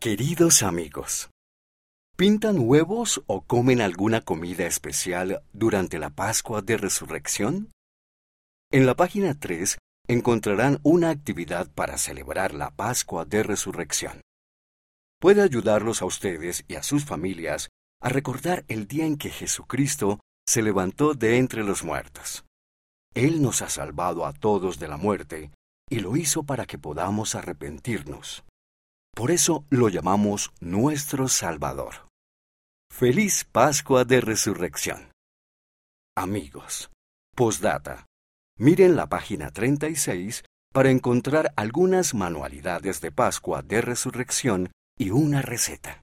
Queridos amigos, ¿pintan huevos o comen alguna comida especial durante la Pascua de Resurrección? En la página 3 encontrarán una actividad para celebrar la Pascua de Resurrección. Puede ayudarlos a ustedes y a sus familias a recordar el día en que Jesucristo se levantó de entre los muertos. Él nos ha salvado a todos de la muerte y lo hizo para que podamos arrepentirnos. Por eso lo llamamos nuestro Salvador. Feliz Pascua de Resurrección. Amigos, postdata. Miren la página 36 para encontrar algunas manualidades de Pascua de Resurrección y una receta.